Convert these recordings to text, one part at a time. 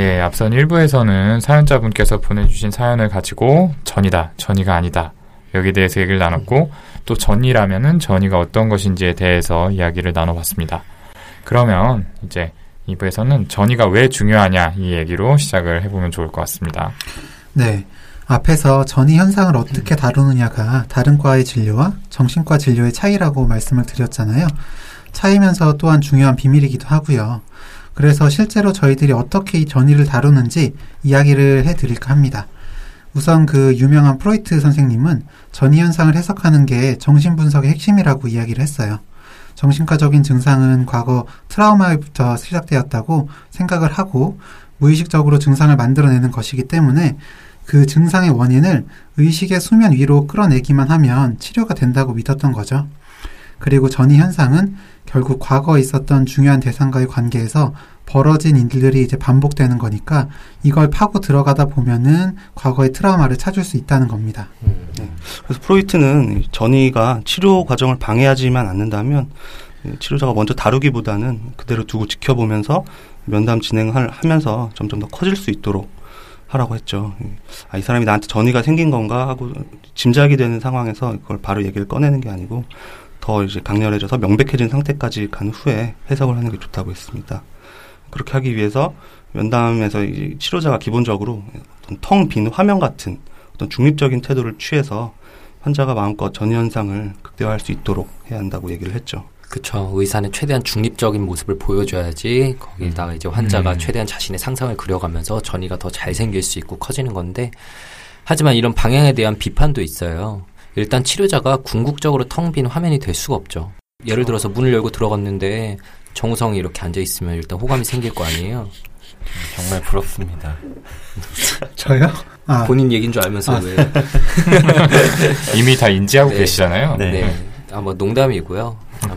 예, 앞선 1부에서는 사연자분께서 보내주신 사연을 가지고 전이다, 전이가 아니다. 여기에 대해서 얘기를 나눴고, 또 전이라면은 전이가 어떤 것인지에 대해서 이야기를 나눠봤습니다. 그러면 이제 2부에서는 전이가 왜 중요하냐 이 얘기로 시작을 해보면 좋을 것 같습니다. 네. 앞에서 전이 현상을 어떻게 다루느냐가 다른 과의 진료와 정신과 진료의 차이라고 말씀을 드렸잖아요. 차이면서 또한 중요한 비밀이기도 하고요. 그래서 실제로 저희들이 어떻게 이 전이를 다루는지 이야기를 해드릴까 합니다. 우선 그 유명한 프로이트 선생님은 전이 현상을 해석하는 게 정신분석의 핵심이라고 이야기를 했어요. 정신과적인 증상은 과거 트라우마부터 시작되었다고 생각을 하고 무의식적으로 증상을 만들어내는 것이기 때문에 그 증상의 원인을 의식의 수면 위로 끌어내기만 하면 치료가 된다고 믿었던 거죠. 그리고 전이 현상은 결국 과거에 있었던 중요한 대상과의 관계에서 벌어진 일들이 이제 반복되는 거니까 이걸 파고 들어가다 보면은 과거의 트라우마를 찾을 수 있다는 겁니다. 음, 네. 그래서 프로이트는 전이가 치료 과정을 방해하지만 않는다면 치료자가 먼저 다루기보다는 그대로 두고 지켜보면서 면담 진행을 하면서 점점 더 커질 수 있도록 하라고 했죠. 아, 이 사람이 나한테 전이가 생긴 건가 하고 짐작이 되는 상황에서 그걸 바로 얘기를 꺼내는 게 아니고 더 이제 강렬해져서 명백해진 상태까지 간 후에 해석을 하는 게 좋다고 했습니다. 그렇게 하기 위해서 면담에서 이제 치료자가 기본적으로 어떤 텅 빈 화면 같은 어떤 중립적인 태도를 취해서 환자가 마음껏 전 현상을 극대화할 수 있도록 해야 한다고 얘기를 했죠. 그렇죠. 의사는 최대한 중립적인 모습을 보여줘야지 거기다가 이제 환자가 음. 최대한 자신의 상상을 그려가면서 전이가 더 잘 생길 수 있고 커지는 건데 하지만 이런 방향에 대한 비판도 있어요. 일단 치료자가 궁극적으로 텅 빈 화면이 될 수가 없죠. 예를 들어서 문을 열고 들어갔는데 정우성이 이렇게 앉아 있으면 일단 호감이 생길 거 아니에요. 정말 부럽습니다. 저요? 아. 본인 얘기인 줄 알면서 아. 왜? 이미 다 인지하고 네. 계시잖아요. 네. 네. 아, 뭐 농담이고요. 아,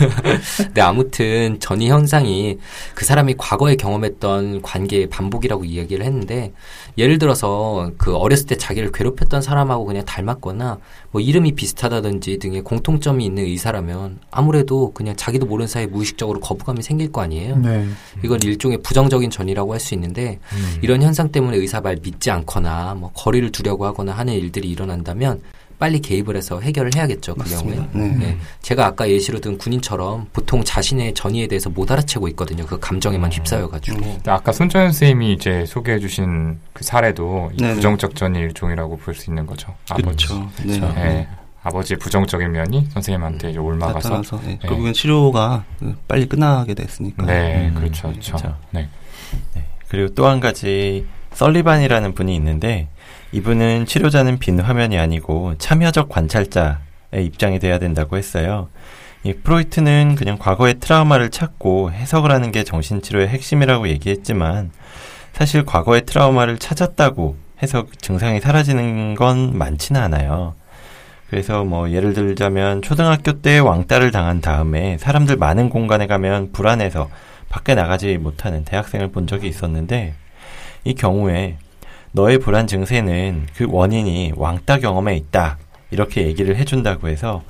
뭐. 네, 아무튼 전이 현상이 그 사람이 과거에 경험했던 관계의 반복이라고 이야기를 했는데 예를 들어서 그 어렸을 때 자기를 괴롭혔던 사람하고 그냥 닮았거나 뭐 이름이 비슷하다든지 등의 공통점이 있는 의사라면 아무래도 그냥 자기도 모르는 사이에 무의식적으로 거부감이 생길 거 아니에요. 네. 이건 일종의 부정적인 전이라고 할 수 있는데 음. 이런 현상 때문에 의사 말 믿지 않거나 뭐 거리를 두려고 하거나 하는 일들이 일어난다면 빨리 개입을 해서 해결을 해야겠죠. 그 경우에. 네. 네. 제가 아까 예시로 든 군인처럼 보통 자신의 전의에 대해서 못 알아채고 있거든요. 그 감정에만 휩싸여가지고. 네. 아까 손정현 선생님이 이제 소개해주신 그 사례도 부정적 전의 일종이라고 볼 수 있는 거죠. 그렇죠. 네. 네. 아버지의 부정적인 면이 선생님한테 이제 올마가서 네. 결국엔 치료가 빨리 끝나게 됐으니까. 네, 음, 그렇죠, 그렇죠. 그렇죠. 네. 네. 그리고 또 한 가지 썰리반이라는 분이 있는데 이분은 치료자는 빈 화면이 아니고 참여적 관찰자의 입장이 돼야 된다고 했어요. 이 프로이트는 그냥 과거의 트라우마를 찾고 해석을 하는 게 정신치료의 핵심이라고 얘기했지만 사실 과거의 트라우마를 찾았다고 해서 증상이 사라지는 건 많지는 않아요. 그래서 뭐 예를 들자면 초등학교 때 왕따를 당한 다음에 사람들 많은 공간에 가면 불안해서 밖에 나가지 못하는 대학생을 본 적이 있었는데 이 경우에 너의 불안 증세는 그 원인이 왕따 경험에 있다. 이렇게 얘기를 해준다고 해서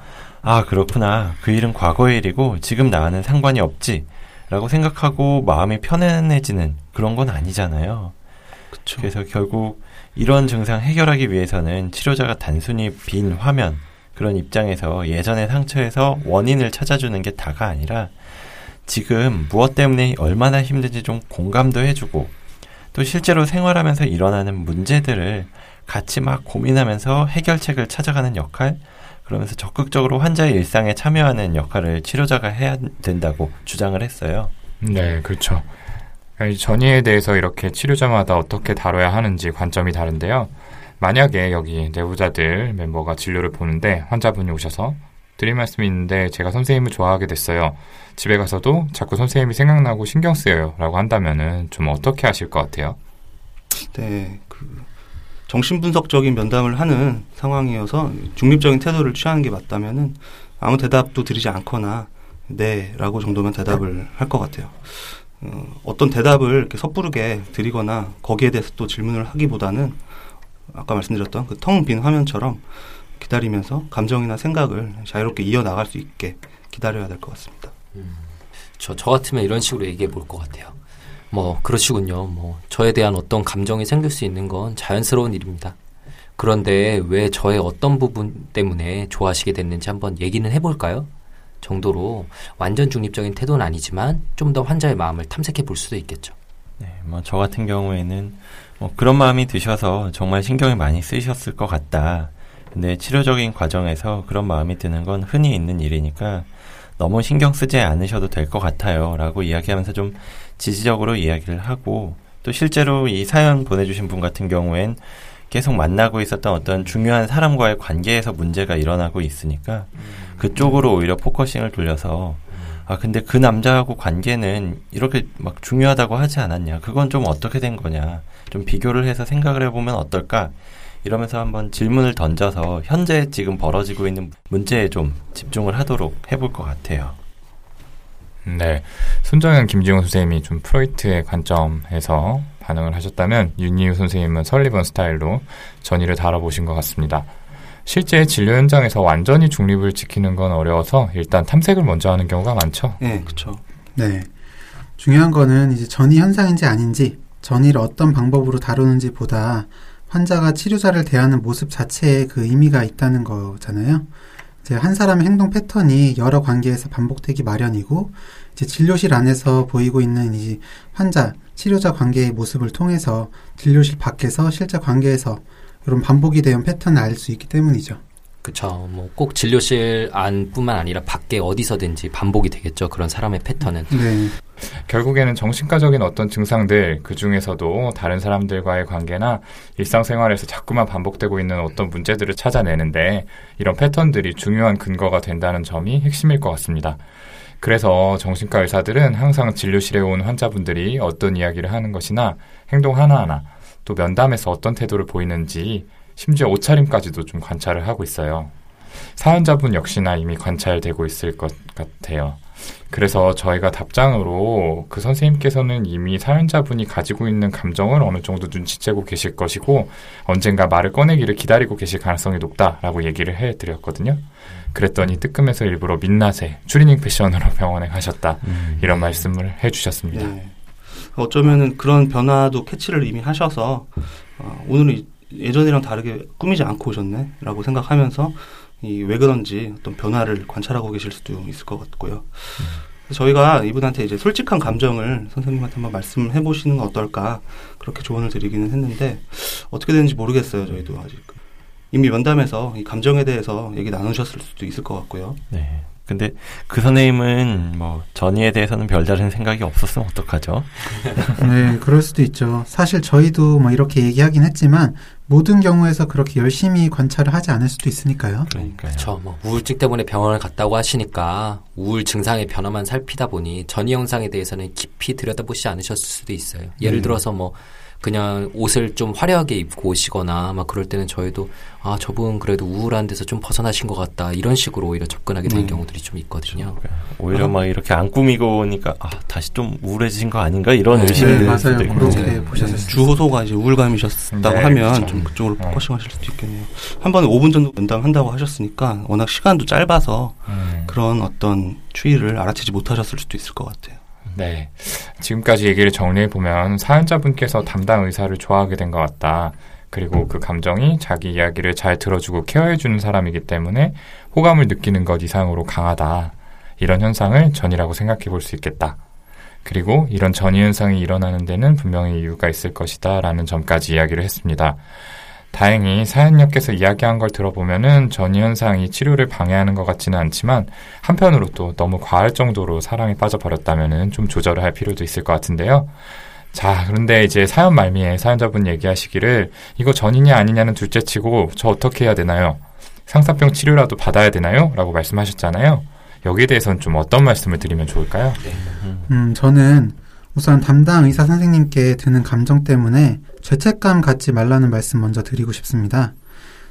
아, 그렇구나. 그 일은 과거의 일이고 지금 나와는 상관이 없지. 라고 생각하고 마음이 편안해지는 그런 건 아니잖아요. 그쵸. 그래서 결국 이런 증상 해결하기 위해서는 치료자가 단순히 빈 화면, 그런 입장에서 예전의 상처에서 원인을 찾아주는 게 다가 아니라 지금 무엇 때문에 얼마나 힘든지 좀 공감도 해주고 또 실제로 생활하면서 일어나는 문제들을 같이 막 고민하면서 해결책을 찾아가는 역할, 그러면서 적극적으로 환자의 일상에 참여하는 역할을 치료자가 해야 된다고 주장을 했어요. 네, 그렇죠. 이 전이에 대해서 이렇게 치료자마다 어떻게 다뤄야 하는지 관점이 다른데요. 만약에 여기 내부자들 멤버가 진료를 보는데 환자분이 오셔서 드릴 말씀이 있는데 제가 선생님을 좋아하게 됐어요. 집에 가서도 자꾸 선생님이 생각나고 신경 쓰여요. 라고 한다면은 좀 어떻게 하실 것 같아요? 네, 그, 정신분석적인 면담을 하는 상황이어서 중립적인 태도를 취하는 게 맞다면은 아무 대답도 드리지 않거나 네, 라고 정도면 대답을 할 것 같아요. 어, 어떤 대답을 이렇게 섣부르게 드리거나 거기에 대해서 또 질문을 하기보다는 아까 말씀드렸던 그 텅 빈 화면처럼 기다리면서 감정이나 생각을 자유롭게 이어나갈 수 있게 기다려야 될 것 같습니다. 음, 저, 저 같으면 이런 식으로 얘기해 볼 것 같아요. 뭐 그러시군요. 뭐 저에 대한 어떤 감정이 생길 수 있는 건 자연스러운 일입니다. 그런데 왜 저의 어떤 부분 때문에 좋아하시게 됐는지 한번 얘기는 해볼까요? 정도로 완전 중립적인 태도는 아니지만 좀 더 환자의 마음을 탐색해 볼 수도 있겠죠. 네, 뭐 저 같은 경우에는 뭐 그런 마음이 드셔서 정말 신경이 많이 쓰이셨을 것 같다. 근데 치료적인 과정에서 그런 마음이 드는 건 흔히 있는 일이니까 너무 신경 쓰지 않으셔도 될 것 같아요. 라고 이야기하면서 좀 지지적으로 이야기를 하고 또 실제로 이 사연 보내주신 분 같은 경우엔 계속 만나고 있었던 어떤 중요한 사람과의 관계에서 문제가 일어나고 있으니까 그쪽으로 오히려 focusing을 돌려서 아 근데 그 남자하고 관계는 이렇게 막 중요하다고 하지 않았냐? 그건 좀 어떻게 된 거냐? 좀 비교를 해서 생각을 해보면 어떨까 이러면서 한번 질문을 던져서 현재 지금 벌어지고 있는 문제에 좀 집중을 하도록 해볼 것 같아요. 네. 손정현 김지용 선생님이 좀 프로이트의 관점에서 반응을 하셨다면 윤희우 선생님은 설리번 스타일로 전의를 다뤄보신 것 같습니다. 실제 진료 현장에서 완전히 중립을 지키는 건 어려워서 일단 탐색을 먼저 하는 경우가 많죠. 네, 그렇죠. 네. 중요한 거는 이제 전이 현상인지 아닌지, 전이를 어떤 방법으로 다루는지 보다 환자가 치료자를 대하는 모습 자체에 그 의미가 있다는 거잖아요. 이제 한 사람의 행동 패턴이 여러 관계에서 반복되기 마련이고, 이제 진료실 안에서 보이고 있는 이 환자, 치료자 관계의 모습을 통해서 진료실 밖에서 실제 관계에서 이런 반복이 되는 패턴을 알 수 있기 때문이죠. 그쵸. 뭐꼭 진료실 안뿐만 아니라 밖에 어디서든지 반복이 되겠죠. 그런 사람의 패턴은. 네. 결국에는 정신과적인 어떤 증상들, 그 중에서도 다른 사람들과의 관계나 일상생활에서 자꾸만 반복되고 있는 어떤 문제들을 찾아내는데 이런 패턴들이 중요한 근거가 된다는 점이 핵심일 것 같습니다. 그래서 정신과 의사들은 항상 진료실에 온 환자분들이 어떤 이야기를 하는 것이나 행동 하나하나 또 면담에서 어떤 태도를 보이는지 심지어 옷차림까지도 좀 관찰을 하고 있어요. 사연자분 역시나 이미 관찰되고 있을 것 같아요. 그래서 저희가 답장으로 그 선생님께서는 이미 사연자분이 가지고 있는 감정을 어느 정도 눈치채고 계실 것이고 언젠가 말을 꺼내기를 기다리고 계실 가능성이 높다라고 얘기를 해드렸거든요. 그랬더니 뜨끔해서 일부러 민낯에 추리닝 패션으로 병원에 가셨다 음. 이런 말씀을 해주셨습니다. 네. 어쩌면은 그런 변화도 캐치를 이미 하셔서 어, 오늘은 예전이랑 다르게 꾸미지 않고 오셨네라고 생각하면서 이 왜 그런지 어떤 변화를 관찰하고 계실 수도 있을 것 같고요. 저희가 이분한테 이제 솔직한 감정을 선생님한테 한번 말씀해 보시는 건 어떨까 그렇게 조언을 드리기는 했는데 어떻게 되는지 모르겠어요. 저희도 아직 이미 면담에서 이 감정에 대해서 얘기 나누셨을 수도 있을 것 같고요. 네. 근데 그 선생님은 뭐 전이에 대해서는 별다른 생각이 없었으면 어떡하죠? 네, 그럴 수도 있죠. 사실 저희도 뭐 이렇게 얘기하긴 했지만 모든 경우에서 그렇게 열심히 관찰을 하지 않을 수도 있으니까요. 그러니까요. 그쵸. 뭐 우울증 때문에 병원을 갔다고 하시니까 우울 증상의 변화만 살피다 보니 전이 현상에 대해서는 깊이 들여다보지 않으셨을 수도 있어요. 예를 음. 들어서 뭐 그냥 옷을 좀 화려하게 입고 오시거나 막 그럴 때는 저희도 아 저분 그래도 우울한 데서 좀 벗어나신 것 같다 이런 식으로 오히려 접근하게 되는 음. 경우들이 좀 있거든요. 오히려 막 이렇게 안 꾸미고 오니까 아 다시 좀 우울해진 거 아닌가 이런 네, 의심이 네, 들 맞아요. 그렇게 네. 보셨을 수도 주호소가 이제 우울감이셨다고 네, 하면 그렇죠. 좀 그쪽으로 네. 포커싱하실 수도 있겠네요. 한 번에 5분 정도 면담한다고 하셨으니까 워낙 시간도 짧아서 음. 그런 어떤 추이를 알아채지 못하셨을 수도 있을 것 같아요. 네. 지금까지 얘기를 정리해 보면 사연자분께서 담당 의사를 좋아하게 된 것 같다. 그리고 그 감정이 자기 이야기를 잘 들어주고 케어해주는 사람이기 때문에 호감을 느끼는 것 이상으로 강하다. 이런 현상을 전이라고 생각해 볼 수 있겠다. 그리고 이런 전이 현상이 일어나는 데는 분명히 이유가 있을 것이다. 라는 점까지 이야기를 했습니다. 다행히 사연녀께서 이야기한 걸 들어보면은 전이 현상이 치료를 방해하는 것 같지는 않지만 한편으로 또 너무 과할 정도로 사랑에 빠져버렸다면은 좀 조절을 할 필요도 있을 것 같은데요. 자, 그런데 이제 사연 말미에 사연자분 얘기하시기를 이거 전이냐 아니냐는 둘째 치고 저 어떻게 해야 되나요? 상사병 치료라도 받아야 되나요? 라고 말씀하셨잖아요. 여기에 대해서는 좀 어떤 말씀을 드리면 좋을까요? 음, 저는 우선 담당 의사 선생님께 드는 감정 때문에 죄책감 갖지 말라는 말씀 먼저 드리고 싶습니다.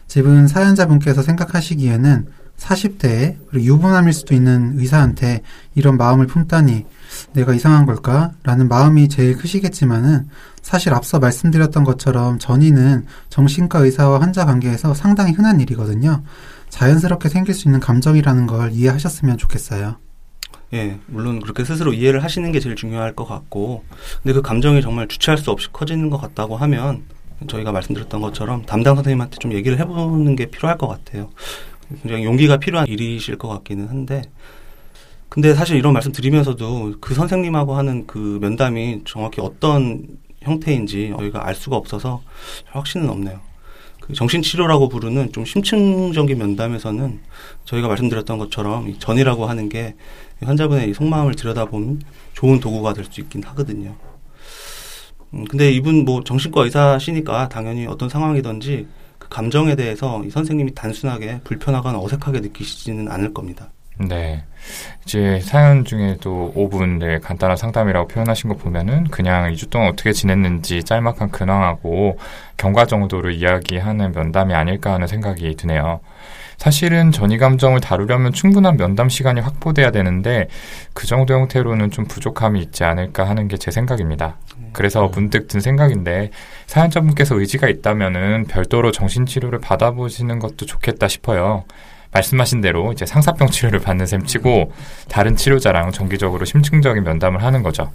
집은 사연자분께서 생각하시기에는 40대에 그리고 유부남일 수도 있는 의사한테 이런 마음을 품다니 내가 이상한 걸까? 라는 마음이 제일 크시겠지만은 사실 앞서 말씀드렸던 것처럼 전이는 정신과 의사와 환자 관계에서 상당히 흔한 일이거든요. 자연스럽게 생길 수 있는 감정이라는 걸 이해하셨으면 좋겠어요. 예, 물론 그렇게 스스로 이해를 하시는 게 제일 중요할 것 같고, 근데 그 감정이 정말 주체할 수 없이 커지는 것 같다고 하면 저희가 말씀드렸던 것처럼 담당 선생님한테 좀 얘기를 해보는 게 필요할 것 같아요. 굉장히 용기가 필요한 일이실 것 같기는 한데, 근데 사실 이런 말씀 드리면서도 그 선생님하고 하는 그 면담이 정확히 어떤 형태인지 저희가 알 수가 없어서 확신은 없네요. 그 정신치료라고 부르는 좀 심층적인 면담에서는 저희가 말씀드렸던 것처럼 이 전이라고 하는 게 환자분의 이 속마음을 들여다보는 좋은 도구가 될 수 있긴 하거든요. 음, 근데 이분 뭐 정신과 의사시니까 당연히 어떤 상황이든지 그 감정에 대해서 이 선생님이 단순하게 불편하거나 어색하게 느끼시지는 않을 겁니다. 네. 이제 사연 중에도 5분 네, 간단한 상담이라고 표현하신 거 보면은 그냥 2주 동안 어떻게 지냈는지 짤막한 근황하고 경과 정도를 이야기하는 면담이 아닐까 하는 생각이 드네요. 사실은 전이 감정을 다루려면 충분한 면담 시간이 확보돼야 되는데 그 정도 형태로는 좀 부족함이 있지 않을까 하는 게 제 생각입니다. 그래서 문득 든 생각인데 사연자분께서 의지가 있다면은 별도로 정신치료를 받아보시는 것도 좋겠다 싶어요. 말씀하신 대로 이제 상사병 치료를 받는 셈 치고 다른 치료자랑 정기적으로 심층적인 면담을 하는 거죠.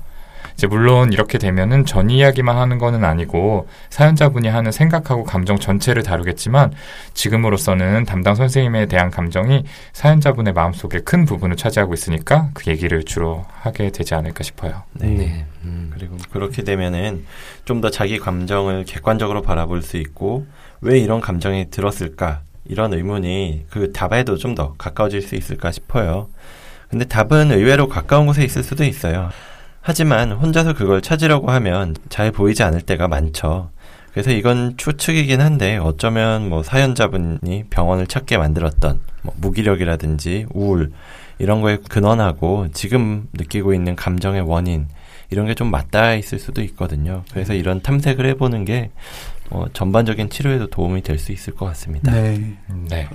이제 물론 이렇게 되면은 전 이야기만 하는 거는 아니고 사연자분이 하는 생각하고 감정 전체를 다루겠지만 지금으로서는 담당 선생님에 대한 감정이 사연자분의 마음속에 큰 부분을 차지하고 있으니까 그 얘기를 주로 하게 되지 않을까 싶어요. 네. 네. 음. 그리고 그렇게 되면은 좀 더 자기 감정을 객관적으로 바라볼 수 있고 왜 이런 감정이 들었을까 이런 의문이 그 답에도 좀 더 가까워질 수 있을까 싶어요. 근데 답은 의외로 가까운 곳에 있을 수도 있어요. 하지만 혼자서 그걸 찾으려고 하면 잘 보이지 않을 때가 많죠. 그래서 이건 추측이긴 한데 어쩌면 뭐 사연자분이 병원을 찾게 만들었던 뭐 무기력이라든지 우울 이런 거에 근원하고 지금 느끼고 있는 감정의 원인 이런 게 좀 맞닿아 있을 수도 있거든요. 그래서 이런 탐색을 해보는 게 어, 전반적인 치료에도 도움이 될 수 있을 것 같습니다. 네. 네.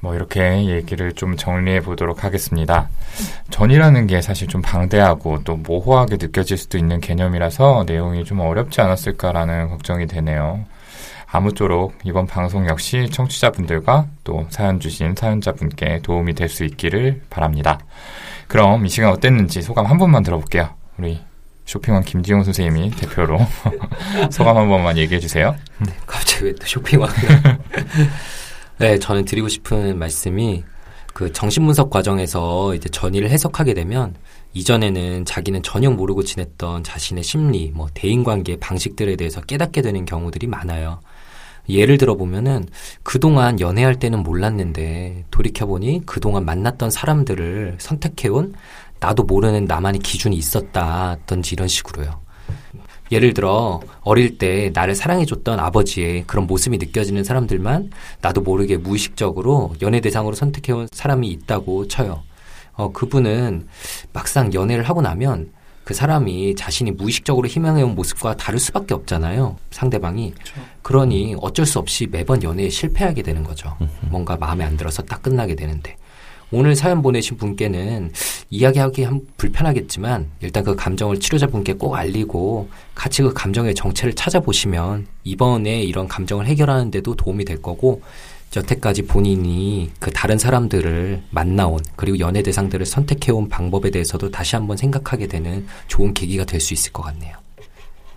뭐 이렇게 얘기를 좀 정리해 보도록 하겠습니다. 전이라는 게 사실 좀 방대하고 또 모호하게 느껴질 수도 있는 개념이라서 내용이 좀 어렵지 않았을까라는 걱정이 되네요. 아무쪼록 이번 방송 역시 청취자분들과 또 사연 주신 사연자분께 도움이 될 수 있기를 바랍니다. 그럼 이 시간 어땠는지 소감 한 번만 들어볼게요. 우리 쇼핑왕 김지용 선생님이 대표로 소감 한 번만 얘기해 주세요. 갑자기 왜 또 쇼핑왕? 네, 저는 드리고 싶은 말씀이 그 정신분석 과정에서 이제 전의를 해석하게 되면 이전에는 자기는 전혀 모르고 지냈던 자신의 심리, 뭐 대인관계 방식들에 대해서 깨닫게 되는 경우들이 많아요. 예를 들어 보면은 그동안 연애할 때는 몰랐는데 돌이켜보니 그동안 만났던 사람들을 선택해온 나도 모르는 나만의 기준이 있었다든지 이런 식으로요. 예를 들어 어릴 때 나를 사랑해줬던 아버지의 그런 모습이 느껴지는 사람들만 나도 모르게 무의식적으로 연애 대상으로 선택해온 사람이 있다고 쳐요. 어, 그분은 막상 연애를 하고 나면 그 사람이 자신이 무의식적으로 희망해온 모습과 다를 수밖에 없잖아요. 상대방이. 그러니 어쩔 수 없이 매번 연애에 실패하게 되는 거죠. 뭔가 마음에 안 들어서 딱 끝나게 되는데. 오늘 사연 보내신 분께는 이야기하기 한 불편하겠지만 일단 그 감정을 치료자분께 꼭 알리고 같이 그 감정의 정체를 찾아보시면 이번에 이런 감정을 해결하는 데도 도움이 될 거고 여태까지 본인이 그 다른 사람들을 만나온 그리고 연애 대상들을 선택해온 방법에 대해서도 다시 한번 생각하게 되는 좋은 계기가 될 수 있을 것 같네요.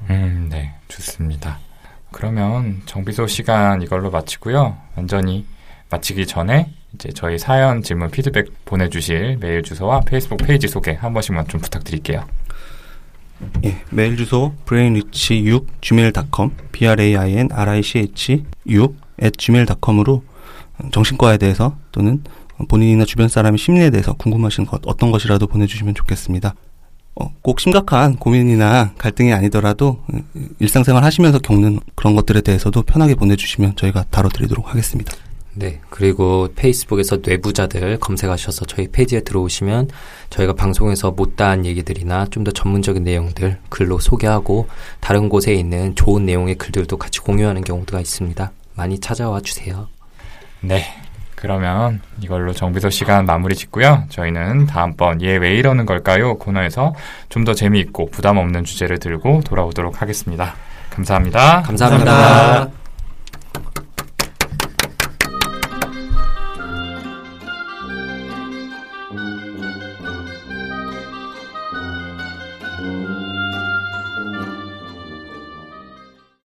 음, 네, 좋습니다. 그러면 정비소 시간 이걸로 마치고요. 완전히 마치기 전에 이제 저희 사연 질문 피드백 보내주실 메일 주소와 페이스북 페이지 소개 한 번씩만 좀 부탁드릴게요. 예, 메일 주소 brainrich6 gmail.com b r a i n r i c h 6 at gmail.com으로 정신과에 대해서 또는 본인이나 주변 사람의 심리에 대해서 궁금하신 것 어떤 것이라도 보내주시면 좋겠습니다. 어, 꼭 심각한 고민이나 갈등이 아니더라도 일상생활 하시면서 겪는 그런 것들에 대해서도 편하게 보내주시면 저희가 다뤄드리도록 하겠습니다. 네. 그리고 페이스북에서 뇌부자들 검색하셔서 저희 페이지에 들어오시면 저희가 방송에서 못다한 얘기들이나 좀 더 전문적인 내용들 글로 소개하고 다른 곳에 있는 좋은 내용의 글들도 같이 공유하는 경우가 있습니다. 많이 찾아와 주세요. 네. 그러면 이걸로 정비소 시간 마무리 짓고요. 저희는 다음번 얘 왜 이러는 걸까요? 코너에서 좀 더 재미있고 부담 없는 주제를 들고 돌아오도록 하겠습니다. 감사합니다. 감사합니다. 감사합니다.